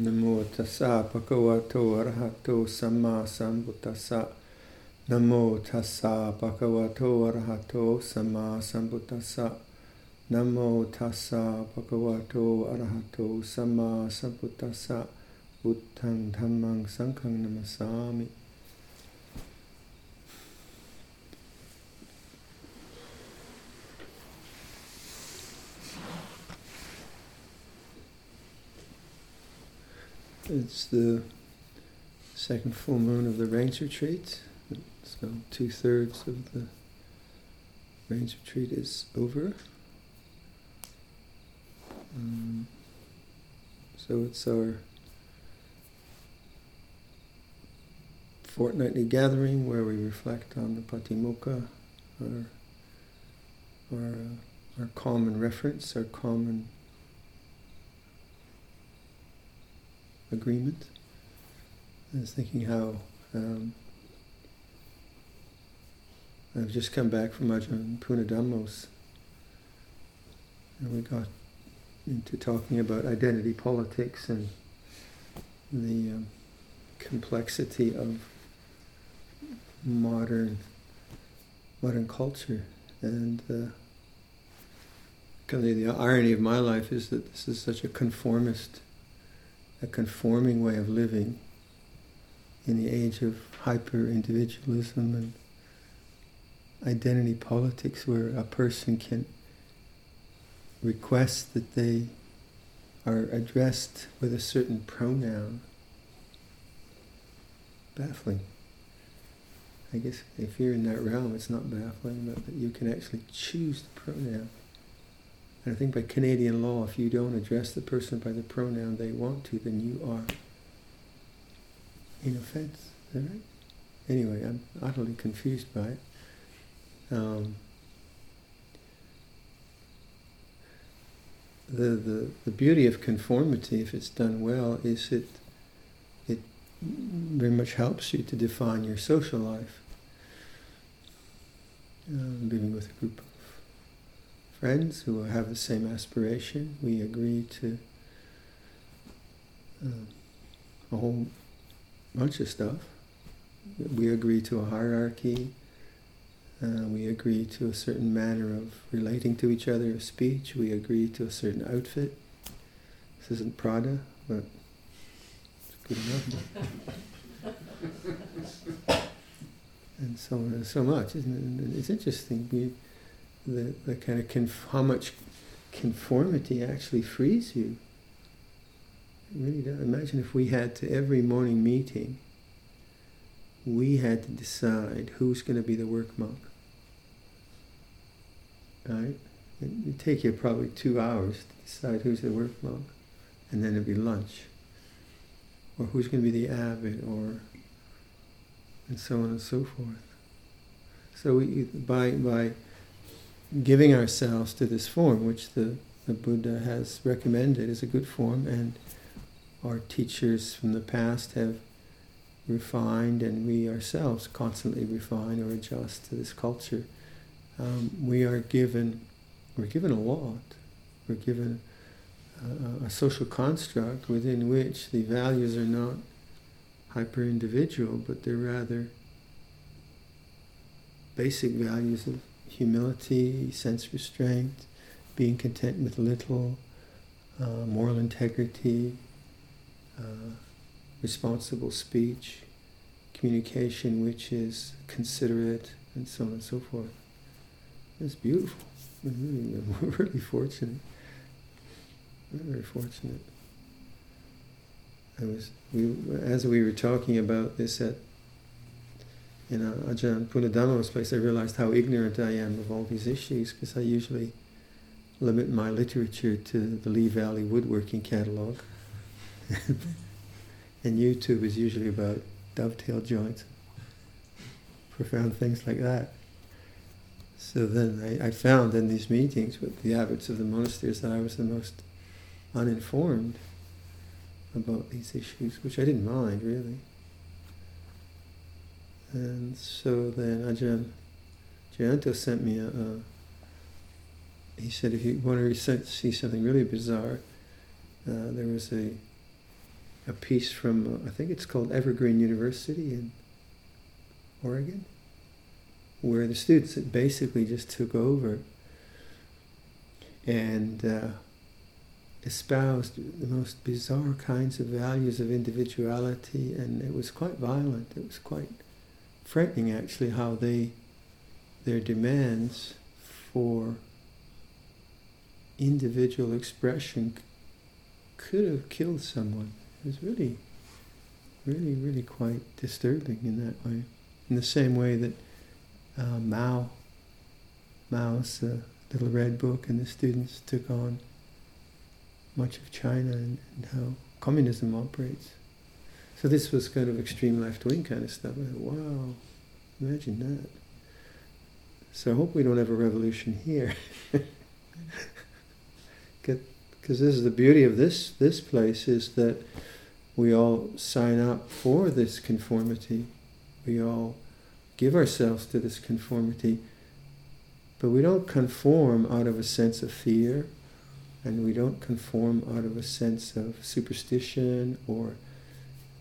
นโมตัสสะภะคะวะโตอะระหะโตสัมมาสัมพุทธัสสะนโมตัสสะภะคะวะโตอะระหะโตสัมมาสัมพุทธัสสะนโมตัสสะภะคะวะโตอะระหะโตสัมมาสัมพุทธัสสะพุทธังธัมมังสังฆังนัมสามิ It's the second full moon of the rains retreat. So two thirds of the rains retreat is over. Um, so it's our fortnightly gathering where we reflect on the Patimokkha, our, our, uh, our common reference, our common agreement. I was thinking how um, I've just come back from Ajahn Punnadhammo's and we got into talking about identity politics and the um, complexity of modern modern culture and uh, kind of the irony of my life is that this is such a conformist a conforming way of living in the age of hyper individualism and identity politics, where a person can request that they are addressed with a certain pronoun. Baffling. I guess if you're in that realm, it's not baffling, but that you can actually choose the pronoun. And I think by Canadian law, if you don't address the person by the pronoun they want to, then you are in offense. Is that right? Anyway, I'm utterly confused by it. Um, the, the, the beauty of conformity, if it's done well, is it, it very much helps you to define your social life. Uh, living with a group of friends who have the same aspiration. We agree to uh, a whole bunch of stuff. We agree to a hierarchy. Uh, we agree to a certain manner of relating to each other, of speech. We agree to a certain outfit. This isn't Prada, but it's good enough. and so on and so much, isn't it? It's interesting. We, the, the kind of conf- how much conformity actually frees you. Really, imagine if we had to every morning meeting, we had to decide who's going to be the work monk. Right? It'd take you probably two hours to decide who's the work monk, and then it'd be lunch, or who's going to be the abbot, or and so on and so forth. So we, by by giving ourselves to this form, which the, the Buddha has recommended is a good form, and our teachers from the past have refined, and we ourselves constantly refine or adjust to this culture. Um, we are given, we're given a lot. We're given a, a social construct within which the values are not hyper individual, but they're rather basic values of humility, sense restraint, being content with little, uh, moral integrity, uh, responsible speech, communication which is considerate, and so on and so forth. It's beautiful. We're really, fortunate. We're very fortunate. I was we as we were talking about this at in Ajahn Punnadhammo's place, I realized how ignorant I am of all these issues because I usually limit my literature to the Lee Valley woodworking catalog. and YouTube is usually about dovetail joints, profound things like that. So then I, I found in these meetings with the abbots of the monasteries that I was the most uninformed about these issues, which I didn't mind really. And so then Ajahn Jayanto sent me a, a, he said if you want to see something really bizarre, uh, there was a a piece from, uh, I think it's called Evergreen University in Oregon, where the students basically just took over and uh, espoused the most bizarre kinds of values of individuality, and it was quite violent. It was quite frightening, actually, how they their demands for individual expression could have killed someone. It was really, really, really quite disturbing in that way. In the same way that uh, Mao, Mao's uh, little red book, and the students took on much of China and, and how communism operates. So this was kind of extreme left wing kind of stuff. Wow, imagine that. So I hope we don't have a revolution here. Because this is the beauty of this this place is that we all sign up for this conformity. We all give ourselves to this conformity. But we don't conform out of a sense of fear, and we don't conform out of a sense of superstition or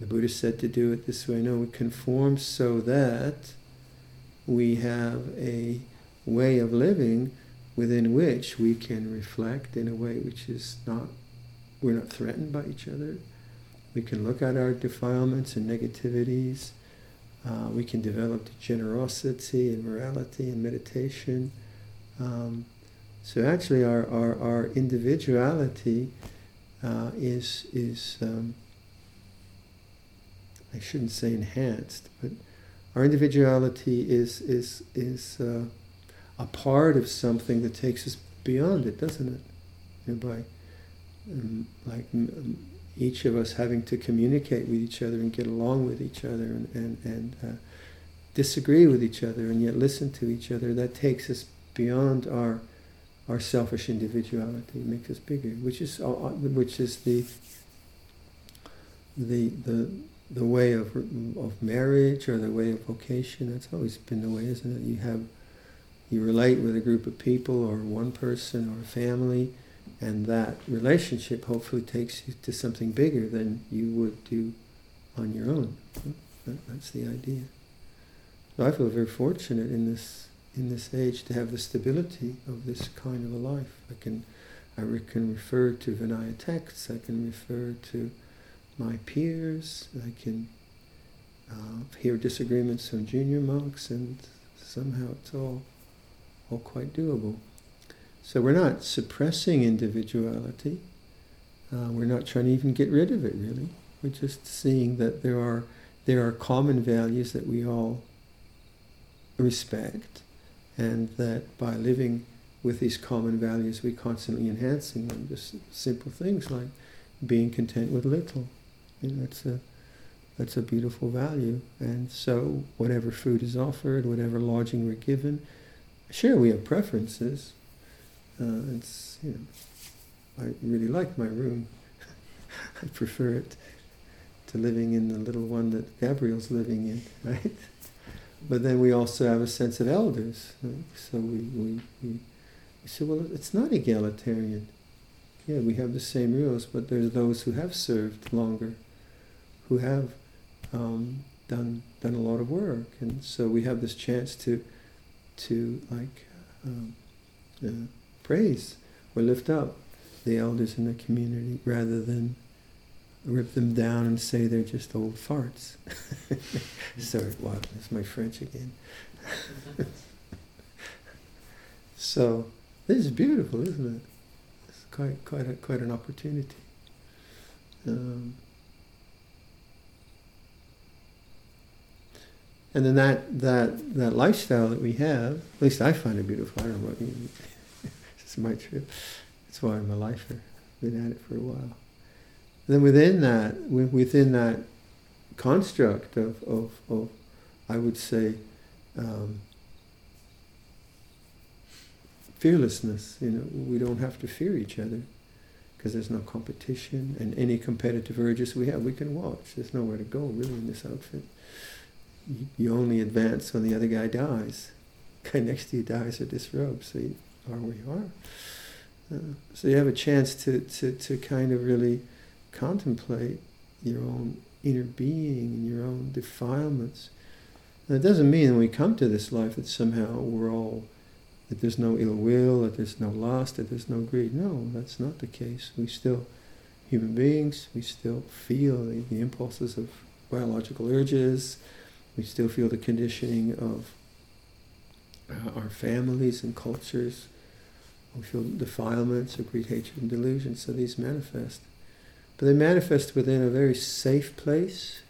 the Buddha said to do it this way. No, we conform so that we have a way of living within which we can reflect in a way which is not, we're not threatened by each other. We can look at our defilements and negativities. Uh, we can develop generosity and morality and meditation. Um, so actually, our, our, our individuality uh, is, is um, I shouldn't say enhanced, but our individuality is, is, is uh, a part of something that takes us beyond it, doesn't it? You know, by um, like um, each of us having to communicate with each other and get along with each other and, and, and uh, disagree with each other and yet listen to each other, that takes us beyond our our selfish individuality, it makes us bigger, which is uh, uh, which is the the the the way of of marriage or the way of vocation. That's always been the way, isn't it? You have you relate with a group of people or one person or a family, and that relationship hopefully takes you to something bigger than you would do on your own. That, that's the idea. So I feel very fortunate in this in this age to have the stability of this kind of a life. I can I can refer to Vinaya texts. I can refer to my peers. I can uh, hear disagreements from junior monks, and somehow it's all all quite doable. So we're not suppressing individuality. Uh, we're not trying to even get rid of it, really. We're just seeing that there are there are common values that we all respect, and that by living with these common values, we're constantly enhancing them. Just simple things like being content with little. That's a that's a beautiful value. And so, whatever food is offered, whatever lodging we're given, Sure, we have preferences. Uh, it's you know, I really like my room. I prefer it to living in the little one that Gabriel's living in, right? But then we also have a sense of elders. Right? So we, we, we, we say, well, it's not egalitarian. Yeah, we have the same rules, but there's those who have served longer, who have um, done done a lot of work, and so we have this chance to to like um, uh, praise or lift up the elders in the community rather than rip them down and say they're just old farts. Sorry, wow, that's my French again. so this is beautiful, isn't it? It's quite quite a, quite an opportunity. Um, And then that, that, that lifestyle that we have, at least I find it beautiful. I don't know you. it's my trip. That's why I'm a lifer. Been at it for a while. And then within that, within that construct of, of, of I would say, um, fearlessness. You know, we don't have to fear each other because there's no competition, and any competitive urges we have, we can watch. There's nowhere to go really in this outfit you only advance when the other guy dies. The Guy next to you dies or disrobes, so you are where you are. Uh, so you have a chance to, to, to kind of really contemplate your own inner being and your own defilements. And it doesn't mean when we come to this life that somehow we're all, that there's no ill will, that there's no lust, that there's no greed. No, that's not the case. We still, human beings, we still feel the, the impulses of biological urges, we still feel the conditioning of uh, our families and cultures. We feel defilements of greed, hatred, and delusion. So these manifest. But they manifest within a very safe place,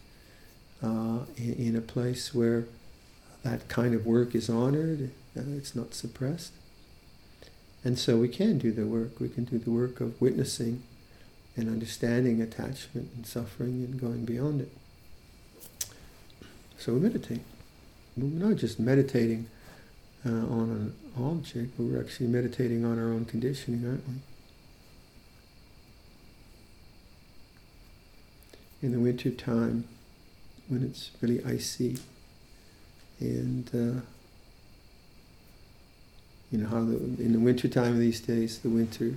uh, in, in, a place where that kind of work is honored, uh, it's not suppressed. And so we can do the work. We can do the work of witnessing and understanding attachment and suffering and going beyond it. So we meditate. We're not just meditating uh, on an object, but we're actually meditating on our own conditioning, aren't we? In the winter time, when it's really icy, and uh, you know how the, in the winter time these days, the winter,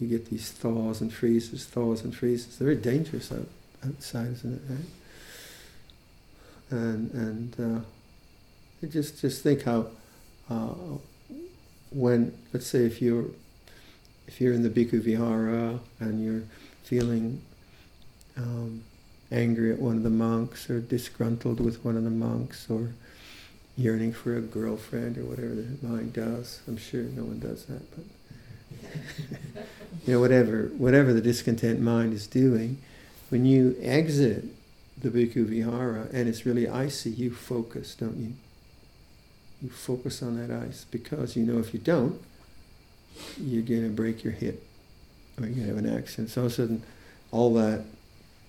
you get these thaws and freezes, thaws and freezes. They're very dangerous out, outside, isn't it? Right? And and uh, just just think how uh, when let's say if you're if you're in the bhikkhu vihara and you're feeling um, angry at one of the monks or disgruntled with one of the monks or yearning for a girlfriend or whatever the mind does. I'm sure no one does that, but you know whatever whatever the discontent mind is doing, when you exit the bhikkhu vihara and it's really icy, you focus, don't you? You focus on that ice because you know if you don't, you're going to break your hip or you're going to have an accident. So all of a sudden, all that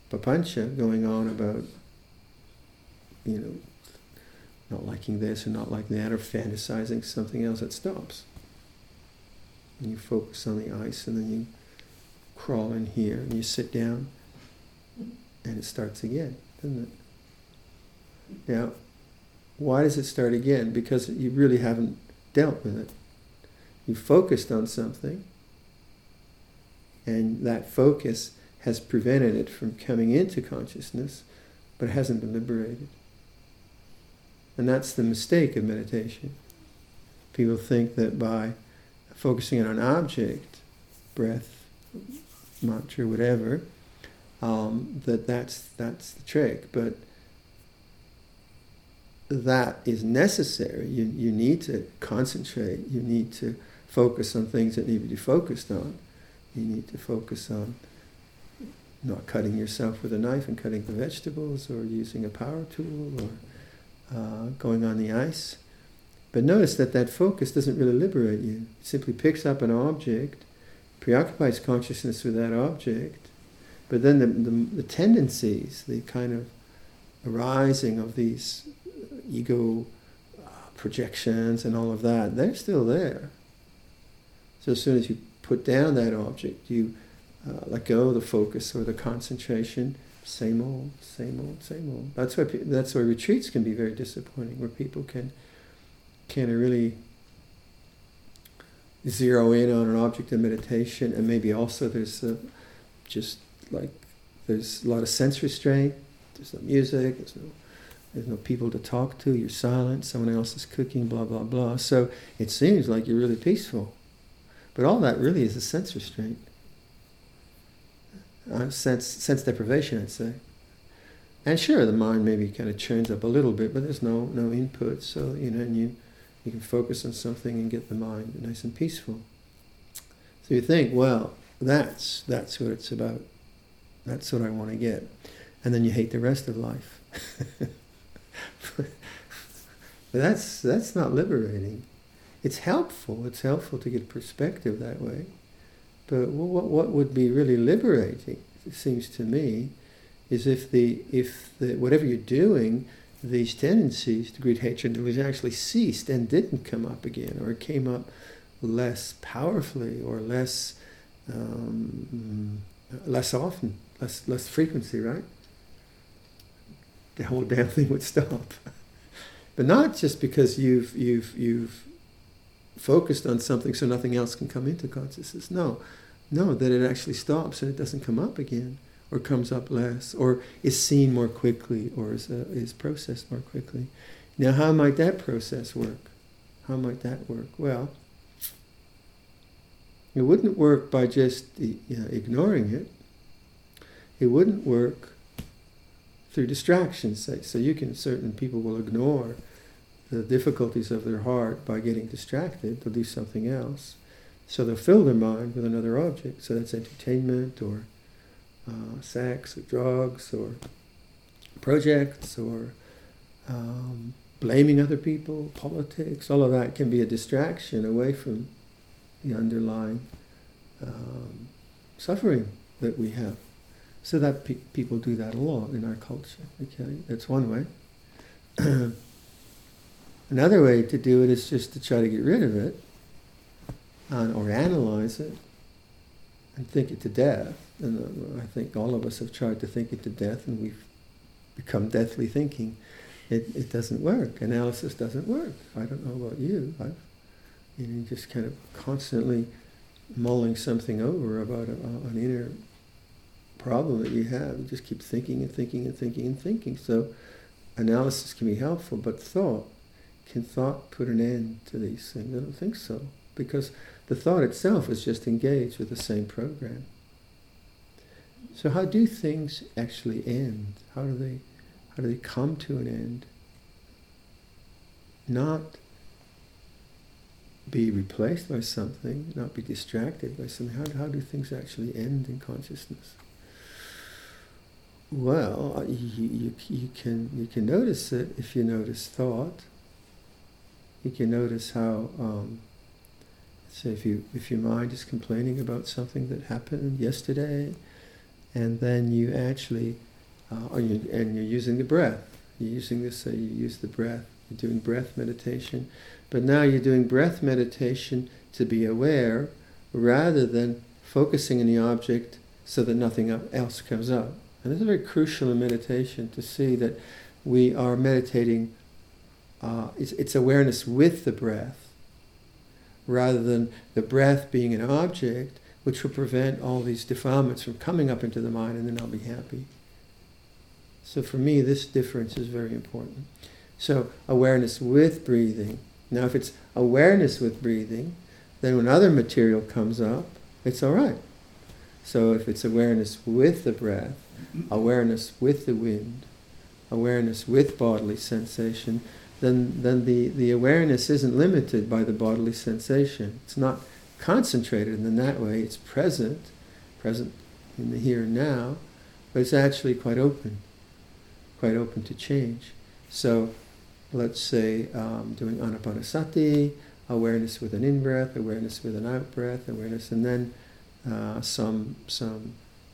papancha going on about, you know, not liking this or not liking that or fantasizing something else, it stops. And you focus on the ice and then you crawl in here and you sit down and it starts again, doesn't it? Now, why does it start again? Because you really haven't dealt with it. You focused on something, and that focus has prevented it from coming into consciousness, but it hasn't been liberated. And that's the mistake of meditation. People think that by focusing on an object, breath, mantra, whatever, um, that that's that's the trick. But that is necessary. You, you need to concentrate. You need to focus on things that need to be focused on. You need to focus on not cutting yourself with a knife and cutting the vegetables or using a power tool or uh, going on the ice. But notice that that focus doesn't really liberate you. It simply picks up an object, preoccupies consciousness with that object, but then the, the, the tendencies, the kind of arising of these ego uh, projections and all of that, they're still there. So as soon as you put down that object, you uh, let go of the focus or the concentration. Same old, same old, same old. That's why that's why retreats can be very disappointing, where people can can really zero in on an object of meditation, and maybe also there's a, just like there's a lot of sense restraint. There's no music. There's no there's no people to talk to. You're silent. Someone else is cooking. Blah blah blah. So it seems like you're really peaceful, but all that really is a sense restraint, uh, sense sense deprivation, I'd say. And sure, the mind maybe kind of churns up a little bit, but there's no no input. So you know, and you you can focus on something and get the mind nice and peaceful. So you think, well, that's that's what it's about. That's what I want to get, and then you hate the rest of life. but that's that's not liberating. It's helpful. It's helpful to get perspective that way. But what what would be really liberating, it seems to me, is if the if the whatever you're doing, these tendencies to greed, hatred, delusion actually ceased and didn't come up again, or came up less powerfully or less um, less often, less less frequency, right? the whole damn thing would stop. but not just because you've you've you've focused on something so nothing else can come into consciousness. No, no, that it actually stops and it doesn't come up again, or comes up less, or is seen more quickly, or is, uh, is processed more quickly. Now, how might that process work? How might that work? Well, it wouldn't work by just you know, ignoring it. It wouldn't work through distractions. So you can, certain people will ignore the difficulties of their heart by getting distracted. They'll do something else. So they'll fill their mind with another object. So that's entertainment or uh, sex or drugs or projects or um, blaming other people, politics, all of that can be a distraction away from the underlying um, suffering that we have. So that pe- people do that a lot in our culture. Okay, that's one way. Another way to do it is just to try to get rid of it, uh, or analyze it, and think it to death. And uh, I think all of us have tried to think it to death, and we've become deathly thinking. It, it doesn't work. Analysis doesn't work. I don't know about you. I've, you know, just kind of constantly mulling something over about a, an inner problem that you have. You just keep thinking and thinking and thinking and thinking. So analysis can be helpful, but thought, can thought put an end to these things? I don't think so. Because the thought itself is just engaged with the same program. So how do things actually end? How do they how do they come to an end? Not be replaced by something, not be distracted by something. How, how do things actually end in consciousness? Well, uh, you, you, you, can, you can notice it if you notice thought. You can notice how, um, say, if, you, if your mind is complaining about something that happened yesterday, and then you actually, uh, you, and you're using the breath. You're using this, uh, you use the breath. You're doing breath meditation. But now you're doing breath meditation to be aware rather than focusing on the object so that nothing else comes up. And this is very crucial in meditation to see that we are meditating, uh, it's, it's awareness with the breath, rather than the breath being an object, which will prevent all these defilements from coming up into the mind and then I'll be happy. So for me, this difference is very important. So awareness with breathing. Now, if it's awareness with breathing, then when other material comes up, it's all right. So if it's awareness with the breath, awareness with the wind, awareness with bodily sensation, then, then the, the awareness isn't limited by the bodily sensation. It's not concentrated in that way, it's present, present in the here and now, but it's actually quite open, quite open to change. So let's say um, doing anapanasati, awareness with an in-breath, awareness with an out-breath, awareness, and then uh, some, some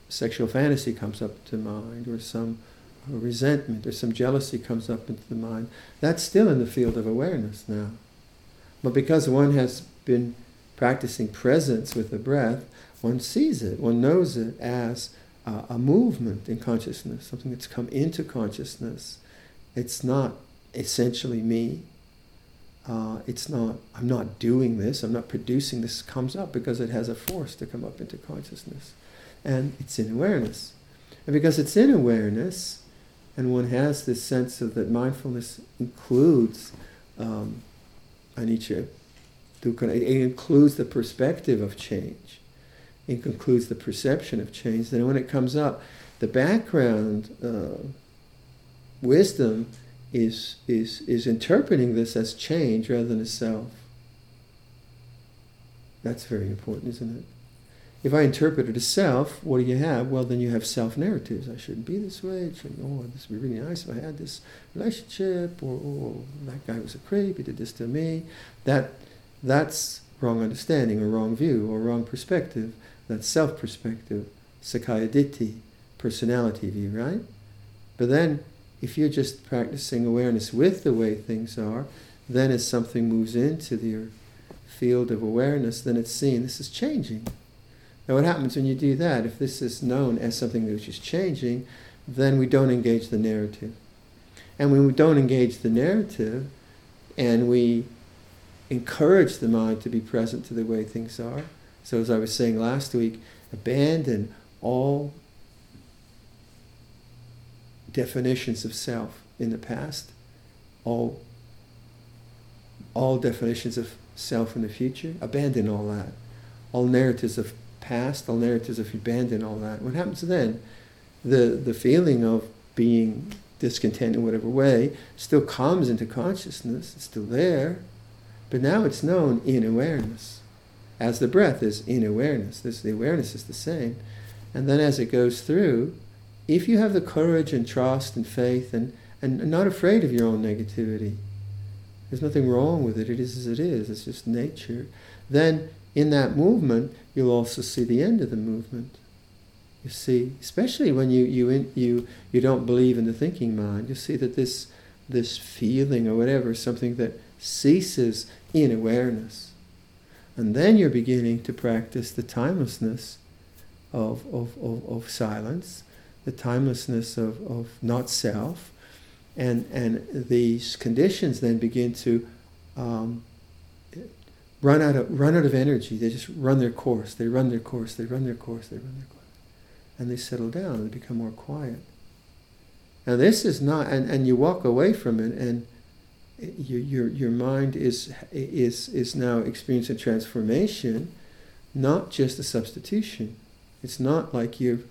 sexual fantasy comes up to mind, or some resentment or some jealousy comes up into the mind, that's still in the field of awareness now. But because one has been practicing presence with the breath, one sees it, one knows it as uh, a movement in consciousness, something that's come into consciousness. It's not essentially me. Uh, it's not, I'm not doing this, I'm not producing this, comes up because it has a force to come up into consciousness and it's in awareness. And because it's in awareness, and one has this sense of that mindfulness includes um, anicca, it includes the perspective of change, it includes the perception of change. Then when it comes up, the background uh, wisdom is, is, is interpreting this as change rather than as self. That's very important, isn't it? If I interpret it as self, what do you have? Well, then you have self narratives. I shouldn't be this way. It should, oh, this would be really nice if I had this relationship. Or, oh, that guy was a creep. He did this to me. That, that's wrong understanding or wrong view or wrong perspective. That's self perspective, Sakkaya Ditthi, personality view, right? But then, if you're just practicing awareness with the way things are, then as something moves into your field of awareness, then it's seen this is changing. Now, what happens when you do that? If this is known as something which is changing, then we don't engage the narrative. And when we don't engage the narrative and we encourage the mind to be present to the way things are, so as I was saying last week, abandon all definitions of self in the past, all, all definitions of self in the future, abandon all that. All narratives of past, all narratives of abandon all that. What happens then? The, the feeling of being discontent in whatever way still comes into consciousness, it's still there, but now it's known in awareness. As the breath is in awareness, this, the awareness is the same. And then as it goes through, if you have the courage and trust and faith and, and not afraid of your own negativity, there's nothing wrong with it, it is as it is, it's just nature, then in that movement, you'll also see the end of the movement. You see, especially when you, you, in, you, you don't believe in the thinking mind, you see that this, this feeling or whatever is something that ceases in awareness. And then you're beginning to practice the timelessness of, of, of, of silence, the timelessness of, of not self, and, and these conditions then begin to um, run out of run out of energy. They just run their course. They run their course. They run their course. They run their course, and they settle down. They become more quiet. Now this is not, and, and you walk away from it, and your your your mind is is is now experiencing transformation, not just a substitution. It's not like you've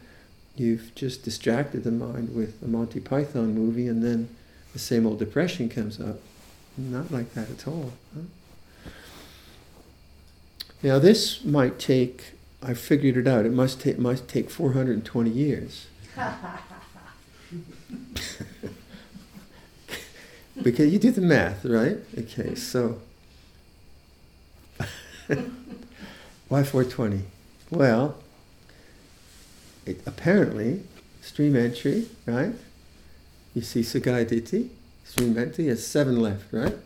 you've just distracted the mind with a Monty Python movie, and then the same old depression comes up. Not like that at all. Huh? Now this might take, I figured it out, it must take, must take 420 years. because you do the math, right? Okay, so why 420? Well, it, apparently, stream entry, right? You see Sakkaya Ditthi, stream entry has seven left, right?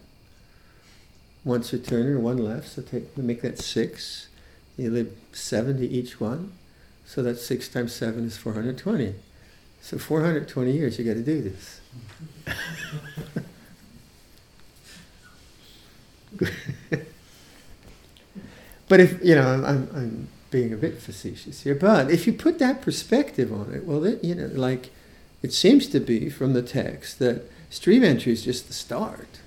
Once returner, one left, so take, make that six. You live seven to each one. So that's six times seven is 420. So 420 years you got to do this. but if, you know, I'm, I'm being a bit facetious here, but if you put that perspective on it, well, it, you know, like it seems to be from the text that stream entry is just the start.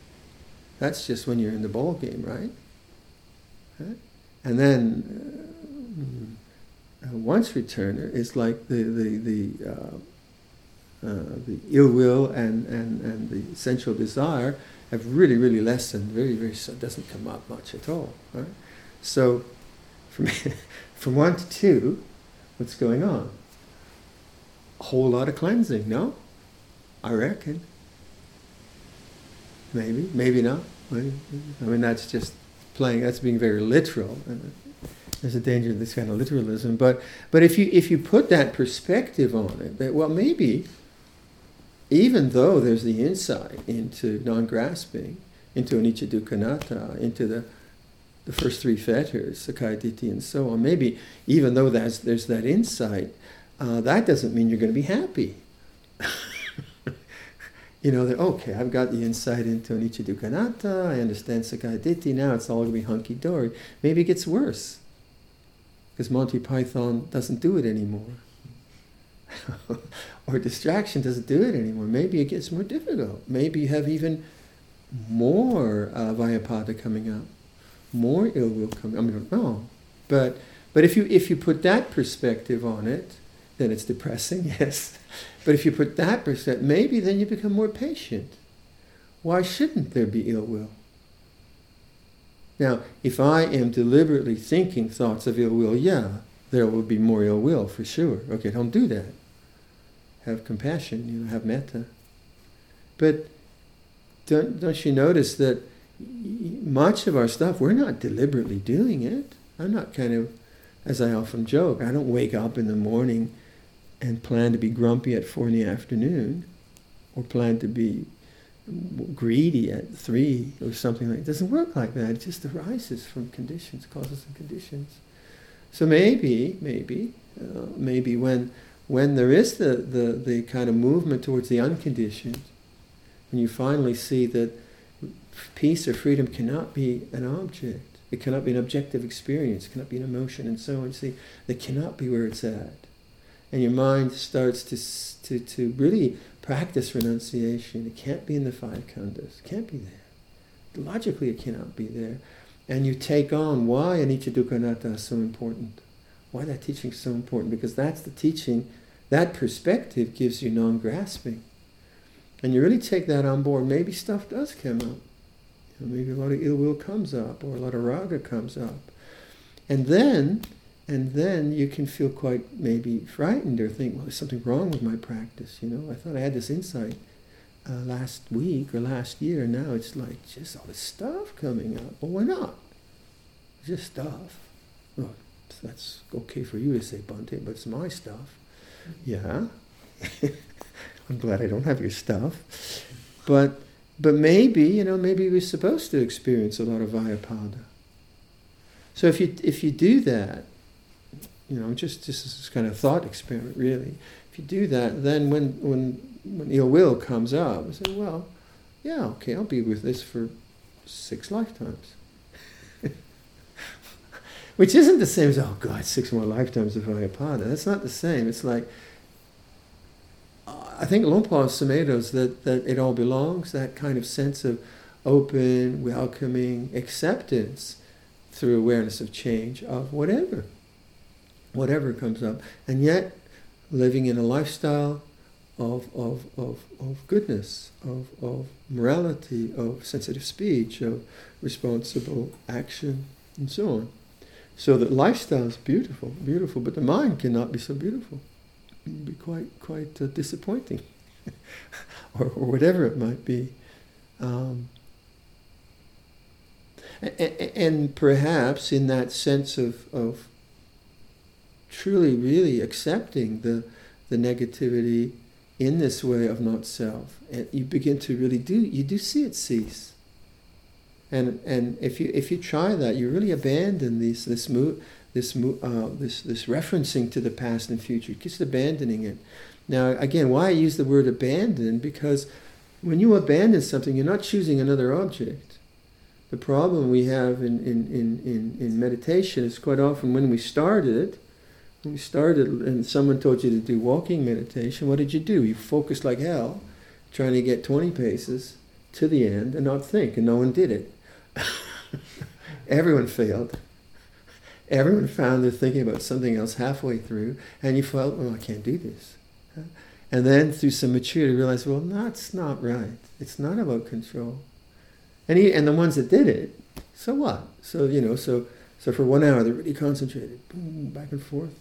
That's just when you're in the ball game, right? And then uh, once returner is like the the the uh, uh, the ill will and, and, and the sensual desire have really really lessened. Very very so doesn't come up much at all. Right? So from from one to two, what's going on? A whole lot of cleansing. No, I reckon. Maybe, maybe not. I mean, that's just playing. That's being very literal. There's a danger of this kind of literalism. But but if you if you put that perspective on it, that well maybe, even though there's the insight into non-grasping, into anicca dukkha into the the first three fetters, sakkaya ditthi, and so on. Maybe even though that's, there's that insight, uh, that doesn't mean you're going to be happy. you know, that, okay, I've got the insight into anicca dukkha I understand sakkaya ditthi, now it's all going to be hunky-dory. Maybe it gets worse, because Monty Python doesn't do it anymore. or distraction doesn't do it anymore. Maybe it gets more difficult. Maybe you have even more uh, Vyapada coming up, more ill will coming. I mean, know, but but if you if you put that perspective on it, then it's depressing. Yes, but if you put that percent, maybe then you become more patient. Why shouldn't there be ill will? Now, if I am deliberately thinking thoughts of ill will, yeah, there will be more ill will for sure. Okay, don't do that. Have compassion, you know, have metta. But don't, don't you notice that much of our stuff, we're not deliberately doing it. I'm not kind of, as I often joke, I don't wake up in the morning and plan to be grumpy at four in the afternoon, or plan to be greedy at three or something like. That. It doesn't work like that. It just arises from conditions, causes and conditions. So maybe, maybe, uh, maybe when when there is the, the, the kind of movement towards the unconditioned, when you finally see that peace or freedom cannot be an object, it cannot be an objective experience, it cannot be an emotion, and so on. See, that cannot be where it's at and your mind starts to, to, to really practice renunciation. It can't be in the five khandhas. It can't be there. Logically, it cannot be there. And you take on why anicca dukkha anatta is so important. Why that teaching is so important. Because that's the teaching, that perspective gives you non grasping. And you really take that on board, maybe stuff does come up. You know, maybe a lot of ill will comes up, or a lot of raga comes up. And then, and then you can feel quite maybe frightened or think, well, there's something wrong with my practice. You know, I thought I had this insight uh, last week or last year. and Now it's like just all this stuff coming up. Well, why not? Just stuff. Well, that's okay for you to say, Bhante, but it's my stuff. Yeah. I'm glad I don't have your stuff. But but maybe, you know, maybe we're supposed to experience a lot of Vyapada. So if you if you do that, you know, just just this kind of thought experiment really. If you do that, then when when when ill will comes up, I say, well, yeah, okay, I'll be with this for six lifetimes. Which isn't the same as, oh God, six more lifetimes of Vyapada. That's not the same. It's like, I think Luang Por Sumedho's that, that it all belongs, that kind of sense of open, welcoming acceptance through awareness of change of whatever, whatever comes up. And yet, living in a lifestyle of, of, of, of goodness, of, of morality, of sensitive speech, of responsible action, and so on. So that lifestyle is beautiful, beautiful, but the mind cannot be so beautiful. It would be quite, quite uh, disappointing, or, or whatever it might be. Um, and, and perhaps in that sense of, of truly, really accepting the, the negativity in this way of not self, and you begin to really do you do see it cease. And and if you if you try that, you really abandon these this mo- this mo- uh, this this referencing to the past and future, just abandoning it. Now again, why I use the word abandon because when you abandon something, you're not choosing another object. The problem we have in, in, in, in, in meditation is quite often when we start when we started and someone told you to do walking meditation, what did you do? You focused like hell, trying to get 20 paces to the end and not think, and no one did it. Everyone failed. Everyone found they're thinking about something else halfway through, and you felt, well, I can't do this. And then through some maturity, you realize, well, that's not right. It's not about control. And, he, and the ones that did it, so what? So, you know, so, so for one hour, they're really concentrated, boom, back and forth.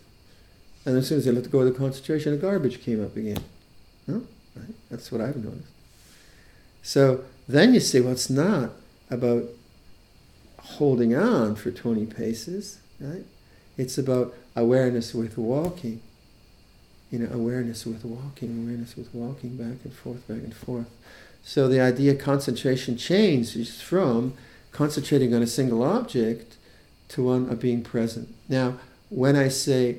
And as soon as they let go of the concentration, the garbage came up again. No? Right? That's what I've noticed. So then you say, well, not about holding on for 20 paces, right? It's about awareness with walking. You know, awareness with walking, awareness with walking back and forth, back and forth. So the idea concentration changes from concentrating on a single object to one of being present. Now, when I say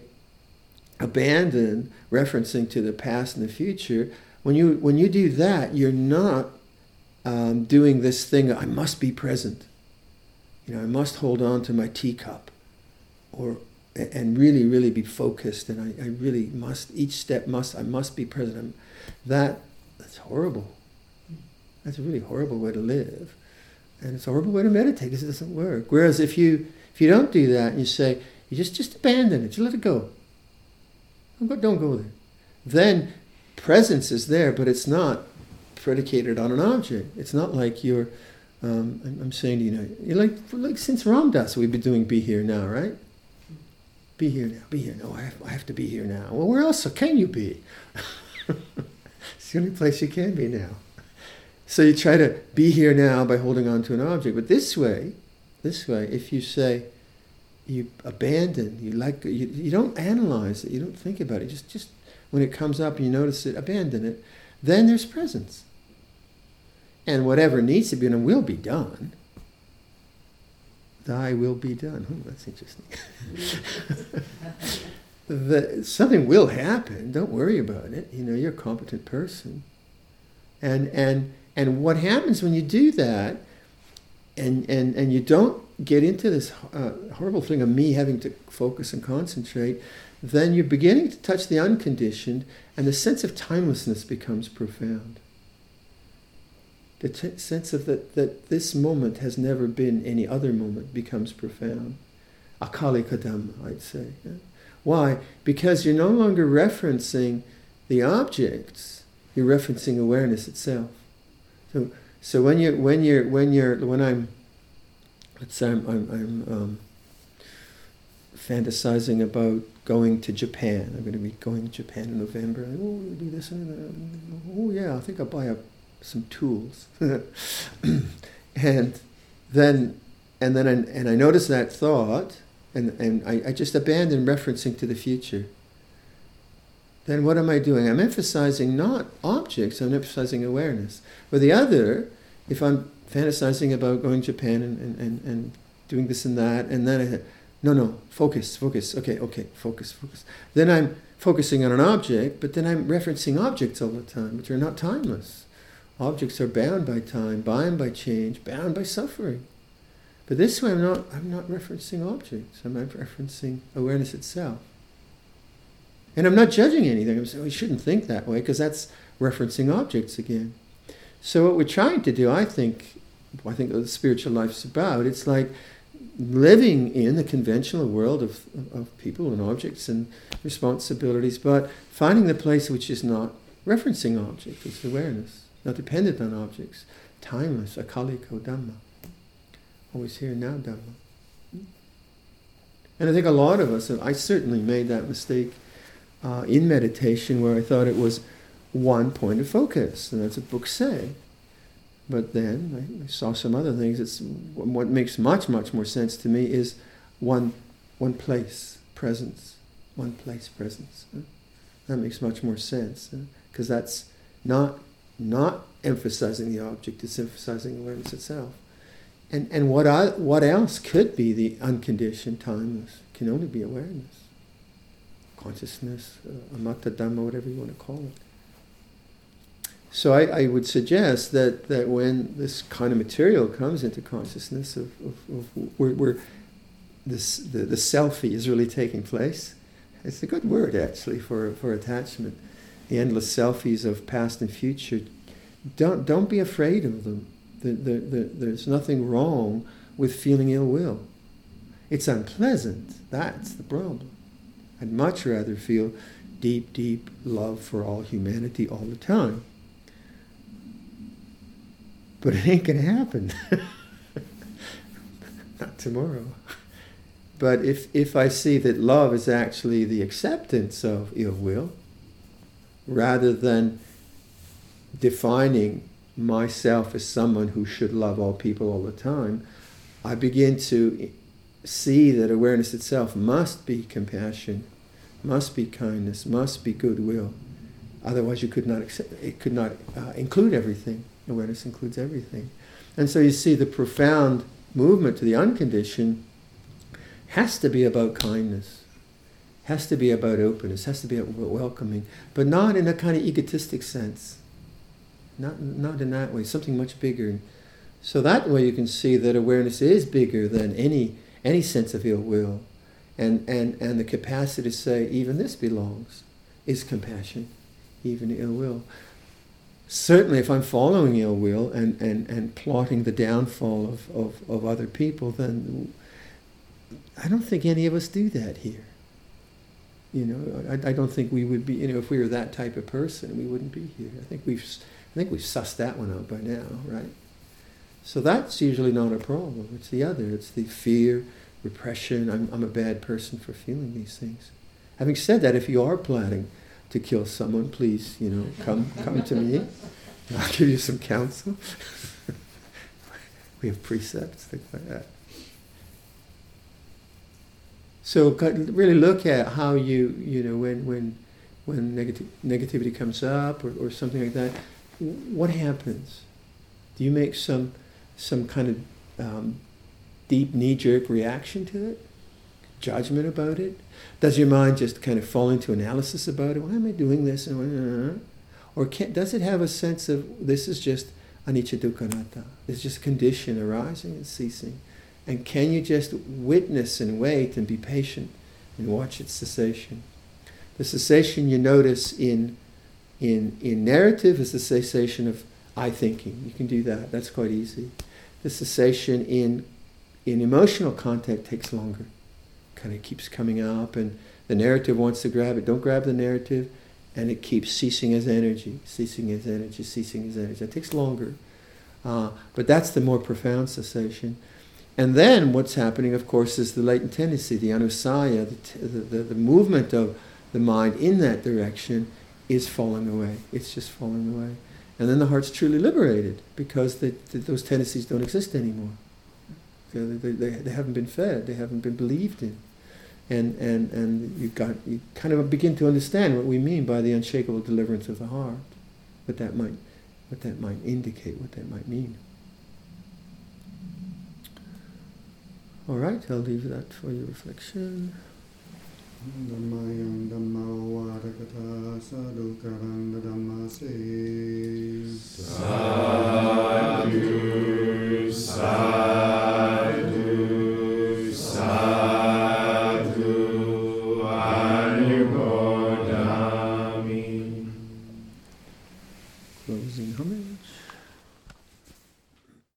abandon referencing to the past and the future, when you when you do that, you're not um, doing this thing. I must be present. You know, I must hold on to my teacup, or and really, really be focused. And I, I really must. Each step must. I must be present. I'm, that that's horrible. That's a really horrible way to live, and it's a horrible way to meditate because it doesn't work. Whereas if you if you don't do that and you say you just just abandon it, just let it go. Don't go, don't go there. Then presence is there, but it's not predicated on an object. It's not like you're. Um, I'm, saying to you know, you're like like since Ram Dass we've been doing be here now, right? Be here now, be here. No, I have, I have to be here now. Well, where else can you be? it's the only place you can be now. So you try to be here now by holding on to an object. But this way, this way, if you say, you abandon, you like, you, you don't analyze it, you don't think about it, just, just when it comes up and you notice it, abandon it, then there's presence. And whatever needs to be done will be done. Thy will be done. Oh, that's interesting. the, something will happen. Don't worry about it. You know, you're a competent person. And and and what happens when you do that, and and and you don't get into this uh, horrible thing of me having to focus and concentrate, then you're beginning to touch the unconditioned, and the sense of timelessness becomes profound. The t- sense of that, that this moment has never been any other moment becomes profound. Akalika Dhamma, I'd say. Yeah? Why? Because you're no longer referencing the objects, you're referencing awareness itself. So, so when you're when you're when you're when I'm let's say I'm I'm, I'm um, fantasizing about going to Japan. I'm going to be going to Japan in November. Oh, we'll do this and that. Oh, yeah, I think I'll buy a, some tools. and then, and then, I, and I notice that thought, and, and I, I just abandon referencing to the future. Then what am I doing? I'm emphasizing not objects, I'm emphasizing awareness. Or the other, if I'm fantasizing about going to Japan and, and, and, and doing this and that, and then I said, no, no, focus, focus. Okay, okay, focus, focus. Then I'm focusing on an object, but then I'm referencing objects all the time, which are not timeless. Objects are bound by time, bound by change, bound by suffering. But this way, I'm not. I'm not referencing objects. I'm referencing awareness itself. And I'm not judging anything. I'm saying we shouldn't think that way because that's referencing objects again. So what we're trying to do, I think, I think the spiritual life's about. It's like living in the conventional world of, of people and objects and responsibilities, but finding the place which is not referencing objects, it's awareness, not dependent on objects, timeless, akaliko dhamma, always here now dhamma. And I think a lot of us, I certainly made that mistake uh, in meditation where I thought it was one point of focus, and that's what books say. But then I, saw some other things. It's what makes much much more sense to me is one one place presence, one place presence. That makes much more sense because that's not not emphasizing the object; it's emphasizing awareness itself. And and what I, what else could be the unconditioned timeless? Can only be awareness, consciousness, uh, dhamma, whatever you want to call it. So I, I, would suggest that, that when this kind of material comes into consciousness of, of, of where, where this, the, the selfie is really taking place, it's a good word actually for, for attachment. The endless selfies of past and future, don't, don't be afraid of them. The, the, the, there's nothing wrong with feeling ill will. It's unpleasant, that's the problem. I'd much rather feel deep, deep love for all humanity all the time but it ain't going to happen. Not tomorrow. But if, if I see that love is actually the acceptance of ill will, rather than defining myself as someone who should love all people all the time, I begin to see that awareness itself must be compassion, must be kindness, must be goodwill. Otherwise, you could not accept, it could not uh, include everything. Awareness includes everything. And so you see the profound movement to the unconditioned has to be about kindness, has to be about openness, has to be about welcoming, but not in a kind of egotistic sense. Not, not in that way, something much bigger. So that way you can see that awareness is bigger than any, any sense of ill will. And, and, and the capacity to say, even this belongs, is compassion, even ill will certainly if I'm following ill will and, and, and plotting the downfall of, of, of other people, then I don't think any of us do that here. You know, I, I don't think we would be, you know, if we were that type of person, we wouldn't be here. I think we've, I think we've sussed that one out by now, right? So that's usually not a problem. It's the other. It's the fear, repression. I'm, I'm a bad person for feeling these things. Having said that, if you are planning to kill someone, please, you know, come come to me. I'll give you some counsel. we have precepts, things like that. So really look at how you, you know, when when when negative, negativity comes up or, or something like that, what happens? Do you make some some kind of um, deep knee-jerk reaction to it? Judgment about it? Does your mind just kind of fall into analysis about it? Why am I doing this? Or can, does it have a sense of this is just anicca dukkha? It's just condition arising and ceasing. And can you just witness and wait and be patient and watch its cessation? The cessation you notice in, in, in narrative is the cessation of I thinking. You can do that, that's quite easy. The cessation in, in emotional contact takes longer. Kind of keeps coming up, and the narrative wants to grab it. Don't grab the narrative, and it keeps ceasing as energy, ceasing as energy, ceasing as energy. It takes longer. Uh, but that's the more profound cessation. And then what's happening, of course, is the latent tendency, the anusaya, the, t- the, the, the, movement of the mind in that direction is falling away. It's just falling away. And then the heart's truly liberated because the, the, those tendencies don't exist anymore. They, they, they, haven't been fed, they haven't been believed in and, and, and you, got, you kind of begin to understand what we mean by the unshakable deliverance of the heart, what that might, what that might indicate, what that might mean. All right, I'll leave that for your reflection. ธรรมยังธรรมวาทกถาสาธุกรังธรรมเสสาธุสาธุ